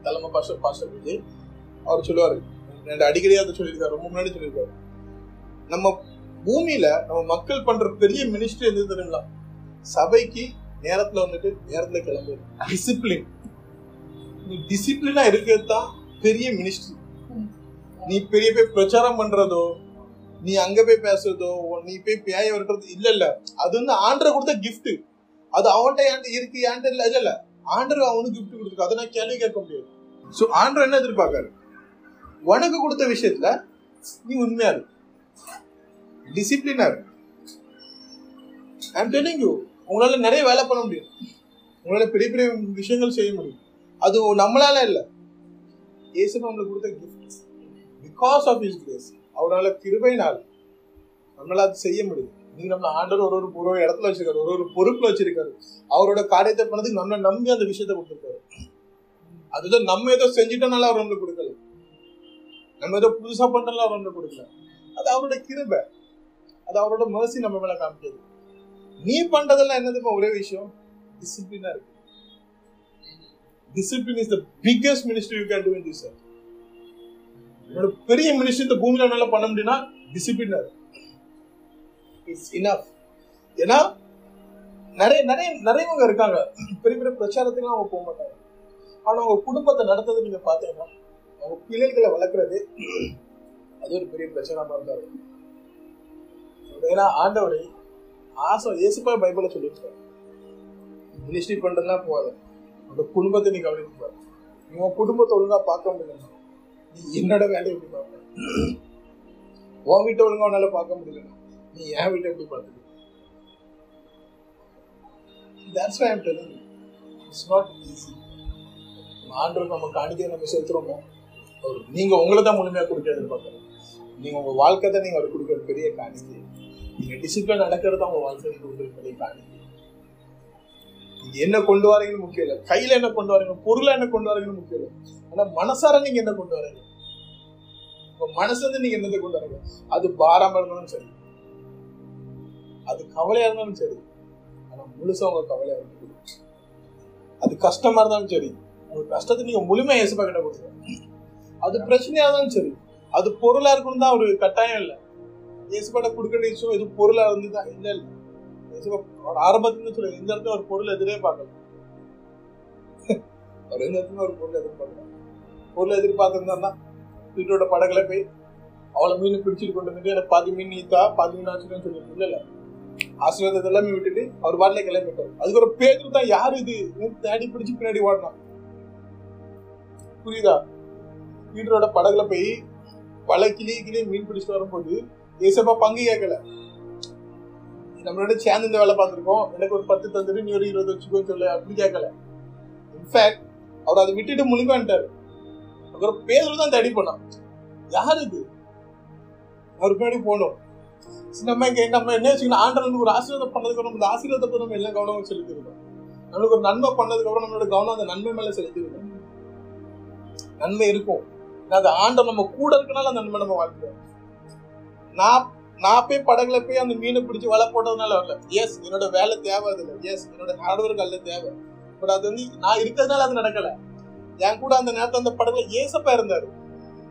தலைமை பாஸ்டர் பாஸ்டர் விஜய் அவர் சொல்லுவாரு. ரெண்டு அடிக்கடி அதை சொல்லியிருக்காரு. ரொம்ப முன்னாடி சொல்லியிருக்காரு. நம்ம பூமியில நம்ம மக்கள் பண்ற பெரிய மினிஸ்ட்ரி எது தெரியுங்களா? சபைக்கு நேரத்துல வந்துட்டு நேரத்துல கிளம்பு டிசிப்ளின் டிசிப்ளினா இருக்கிறது தான் பெரிய மினிஸ்ட்ரி நீ பெரிய போய் பிரச்சாரம் பண்றதோ நீ அங்க போய் பேசுறதோ நீ போய் பேய விடுறது இல்ல இல்ல. அது வந்து ஆண்டர் கொடுத்த கிஃப்ட் அது அவன்கிட்ட ஏன்ட்டு இருக்கு ஏன்ட்டு இல்ல இல்ல இல்ல. ஆண்டர் அவனுக்கு கிஃப்ட் கொடுத்துருக்கு அதை நான் கேள்வி கேட்க முடியாது. ஸோ ஆண்டர் என்ன எதிர்பார்க்காரு? உனக்கு கொடுத்த விஷயத்துல நீ உண்மையா இரு. டிசிப்ளினா இரு. ஐம் டெல்லிங் யூ உங்களால நிறைய வேலை பண்ண முடியும். உங்களால பெரிய பெரிய விஷயங்கள் செய்ய முடியும். அது நம்மளால இல்லை. ஏசு நம்மளுக்கு கொடுத்த gift because of his grace அவரால் கிருபைனால் நம்மளால் அது செய்ய முடியும். நீங்க நம்மள ஆண்டவர் ஒரு ஒரு ஒரு இடத்துல வச்சிருக்காரு ஒரு ஒரு பொறுப்புல வச்சிருக்காரு. அவரோட காரியத்தை பண்ணதுக்கு நம்மளை நம்பி அந்த விஷயத்தை கொடுத்துருக்காரு. அதுதான் நம்ம ஏதோ செஞ்சுட்டனால அவர் நம்மளுக்கு கொடுக்கல. நம்ம ஏதோ புதுசா பண்றதுனால அவர் நம்மளுக்கு கொடுக்கல. அது அவரோட கிருபை. அது அவரோட மர்சி நம்ம மேல காமிக்கிறது. நீ பண்றதெல்லாம் என்னதுமா ஒரே விஷயம். டிசிப்ளினா இருக்கு. Discipline is the biggest ministry you can do in this என்னோட பெரிய மினிஸ்ட்ரி இந்த பூமியில என்னால பண்ண முடியும்னா டிசிப்ளினர் இருக்கு இட்ஸ் இனஃப் ஏன்னா நிறைய நிறைய நிறையவங்க இருக்காங்க. பெரிய பெரிய பிரச்சாரத்துக்குலாம் அவங்க போக மாட்டாங்க. ஆனா அவங்க குடும்பத்தை நடத்துறது நீங்க பாத்தீங்கன்னா அவங்க பிள்ளைகளை வளர்க்கறது அது ஒரு பெரிய பிரச்சனை இருந்தாரு ஏன்னா ஆண்டவரை ஆசை இயேசுப்பா பைபிள சொல்லியிருக்காரு. மினிஸ்ட்ரி பண்றதுலாம் போகாது. உங்க குடும்பத்தை நீ கவனித்து பாரு உன் குடும்பத்தை ஒழுங்கா பார்க்க முடியல நீ என்னோட வேலையை எப்படி பார்ப்ப? உன் வீட்டை ஒழுங்கா உன்னால பார்க்க முடியல நீ என் வீட்டை எப்படி பார்த்துக்க? That's why I'm telling you. It's not easy. ஆண்டவர் நம்ம காணிக்கை நம்ம செலுத்துறோமோ? அவர் நீங்க உங்களை தான் முழுமையா கொடுக்க எதிர்பார்க்கணும். நீங்க உங்க வாழ்க்கை தான் நீங்க அவர் கொடுக்குற பெரிய காணிக்கை. நீங்க டிசிப்ளின் நடக்கிறது உங்க வாழ்க்கை கொடுக்குற பெரிய காணிக்கை. என்ன கொண்டு வரீங்கன்னு முக்கியம் இல்லை. கையில என்ன கொண்டு வரீங்க? பொருளை என்ன கொண்டு வரீங்கன்னு முக்கியம் இல்லை. ஆனா மனசார நீங்க என்ன கொண்டு வரீங்க? உங்க மனசு வந்து நீங்க என்னத்தை கொண்டு வரீங்க? அது பாரமா இருந்தாலும் சரி. அது கவலையா இருந்தாலும் சரி. ஆனா முழுசா உங்க கவலையா இருக்கு. அது கஷ்டமா இருந்தாலும் சரி. உங்க கஷ்டத்தை நீங்க முழுமையா இயேசுப்பா கிட்ட கொடுத்துருங்க. அது பிரச்சனையா இருந்தாலும் சரி. அது பொருளா இருக்கணும் தான் ஒரு கட்டாயம் இல்லை. இயேசுப்பாட்ட கொடுக்க வேண்டிய இது பொருளா இருந்துதான் இல்லை இல்ல. அவர் ஆரம்பத்துல சொல்ல இந்த இடத்துல ஒரு பொருள் எதிரே பார்க்கலாம் [LAUGHS] அவர் எந்த இடத்துல ஒரு பொருள் எதிர்பார்க்கலாம் பொருள் எதிர்பார்த்திருந்தா வீட்டோட படகுல போய் அவளை மீன் பிடிச்சிட்டு கொண்டு வந்துட்டு எனக்கு பாதி மீன் நீத்தா பாதி மீன் ஆச்சுன்னு சொல்லிட்டு இல்ல இல்ல ஆசீர்வாதத்தை எல்லாமே விட்டுட்டு அவர் பாட்டில கிளம்பிட்டார் அதுக்கு ஒரு பேரு தான் யாரு இது? தேடி பிடிச்சு பின்னாடி ஓடணும் புரியுதா? பீட்டரோட படகுல போய் பல கிளி கிளி மீன் பிடிச்சிட்டு வரும்போது ஏசப்பா பங்கு கேட்கல. நம்மளோட சேர்ந்து இந்த வேலை பார்த்துருக்கோம். எனக்கு ஒரு பத்து தந்துட்டு நீ ஒரு இருபது வச்சுக்கோன்னு சொல்லு அப்படின்னு கேட்கல. இன்ஃபேக்ட் அவர் அதை விட்டுட்டு முழுங்கான்ட்டாரு. அப்புறம் பேதர் தான் தேடி பண்ணான் யார் இது? அவர் பின்னாடி போகணும் நம்ம இங்க நம்ம என்ன வச்சுக்கணும்? ஆண்டவனுக்கு ஒரு ஆசீர்வாதம் பண்ணதுக்கு நம்ம இந்த ஆசீர்வாதத்தை நம்ம எல்லாம் கவனமும் செலுத்திருக்கோம்? நம்மளுக்கு ஒரு நன்மை பண்ணதுக்கு அப்புறம் நம்மளோட கவனம் அந்த நன்மை மேல செலுத்திருக்கோம். நன்மை இருக்கும். அந்த ஆண்டை நம்ம கூட இருக்கனால அந்த நன்மை நம்ம வாழ்க்கை நான் நான் போய் படகுல போய் அந்த மீனை பிடிச்சி வலை போட்டதுனால வரல. எஸ் என்னோட வேலை தேவை அதுல. எஸ் என்னோட ஹார்ட் ஒர்க் அல்ல தேவை. பட் அது வந்து நான் இருக்கிறதுனால அது நடக்கல. என் கூட அந்த நேரத்தில் அந்த படகுல ஏசப்பா இருந்தாரு.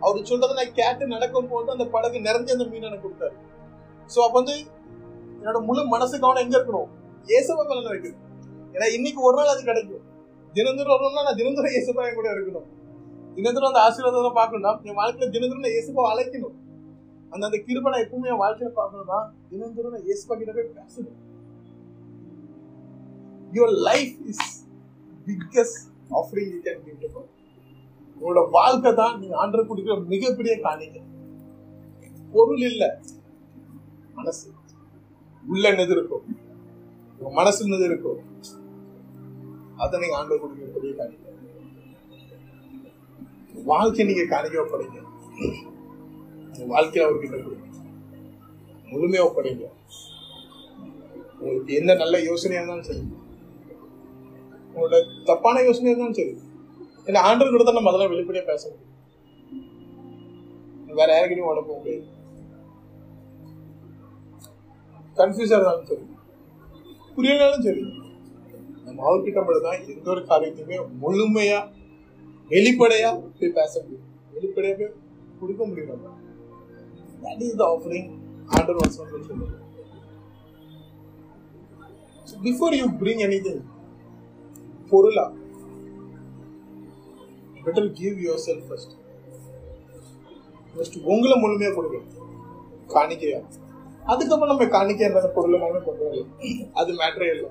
அவர் சொல்றதை நான் கேட்டு நடக்கும் போது அந்த படகு நிறைஞ்ச அந்த மீன் எனக்கு கொடுத்தாரு. ஸோ அப்போ வந்து என்னோட முழு மனசு கவனம் எங்க இருக்கணும்? ஏசப்பா மேல வைக்கணும் ஏன்னா இன்னைக்கு ஒரு நாள் அது கிடைக்கும். தினந்தோறும் வரணும்னா நான் தினந்தோறும் ஏசப்பா என் கூட இருக்கணும். தினந்தோறும் அந்த ஆசீர்வாதத்தை பார்க்கணும். என் வாழ்க்கையில தினந்தோறும் நான் ஏசப்பா அழைக்கணும். அந்த அந்த கிருபனை நான் எப்பவுமே என் வாழ்க்கையில பார்க்கணும்னா தினந்தோறும் நான் இயேசு கிட்ட போய் பேசணும் your life is biggest offering you can give to உங்களோட வாழ்க்கை தான் நீங்க ஆண்டர் கொடுக்கிற மிகப்பெரிய காணிக்கை. பொருள் இல்ல மனசு. உள்ள என்னது இருக்கும் உங்க மனசு என்னது இருக்கும் அதை நீங்க ஆண்டர் கொடுக்கிற பெரிய காணிக்கை. வாழ்க்கை நீங்க காணிக்க ஒப்படைங்க வாழ்க்கையில அவர்கிட்ட கொடுங்க முழுமையா ஒப்படைங்க. உங்களுக்கு என்ன நல்ல யோசனையா இருந்தாலும் சரி. உங்களோட தப்பான யோசனையா இருந்தாலும் சரி. ஏன்னா ஆண்டர் கூட தான் நம்ம அதெல்லாம் வெளிப்படையா பேச முடியும். வேற யாருக்கிட்டையும் உடம்பு முடியாது. கன்ஃபியூஸா இருந்தாலும் சரி. புரியலனாலும் சரி. நம்ம அவர்கிட்ட மட்டும் தான் எந்த ஒரு காரியத்தையுமே முழுமையா வெளிப்படையா போய் பேச முடியும். வெளிப்படையா போய் கொடுக்க முடியும் நம்ம தட் இஸ் த ஆஃபரிங் ஆண்டர் வாஸ் சொல்லுங்க before you bring anything பொருளா better give yourself first first உங்களை முழுமையாக கொடுங்க. காணிக்கையா. அதுக்கப்புறம் நம்ம காணிக்கை என்ன பொருள் எல்லாமே கொண்டு வரலாம் அது மேட்ரே இல்லை.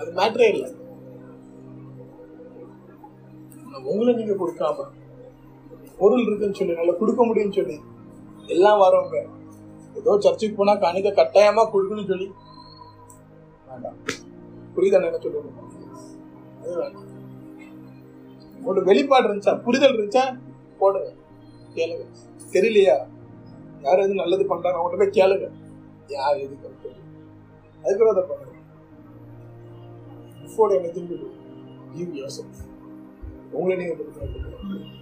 அது மேட்ரே இல்லை. உங்களை நீங்க கொடுக்காம பொருள் இருக்குன்னு சொல்லி நல்லா கொடுக்க முடியும்னு சொல்லி. எல்லாம் வரவங்க ஏதோ சர்ச்சுக்கு போனா காணிக்க கட்டாயமா கொடுக்கணும்னு சொல்லி. வேண்டாம். புரியுதா என்ன சொல்லணும் அது வேண்டாம். ஒரு வெளிப்பாடு இருந்துச்சா? புரிதல் இருந்துச்சா? போடுங்க கேளுங்க. தெரியலையா? யார் எது நல்லது பண்றாங்க? அவங்க போய் கேளுங்க. யார் எது அதுக்குள்ள அதை பண்ணுங்க பிஃபோர் திரும்பி to do உங்களை நீங்க கொடுக்கணும்.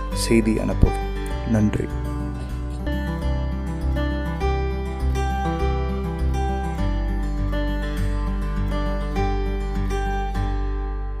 செய்தி அனுப்பவும். நன்றி.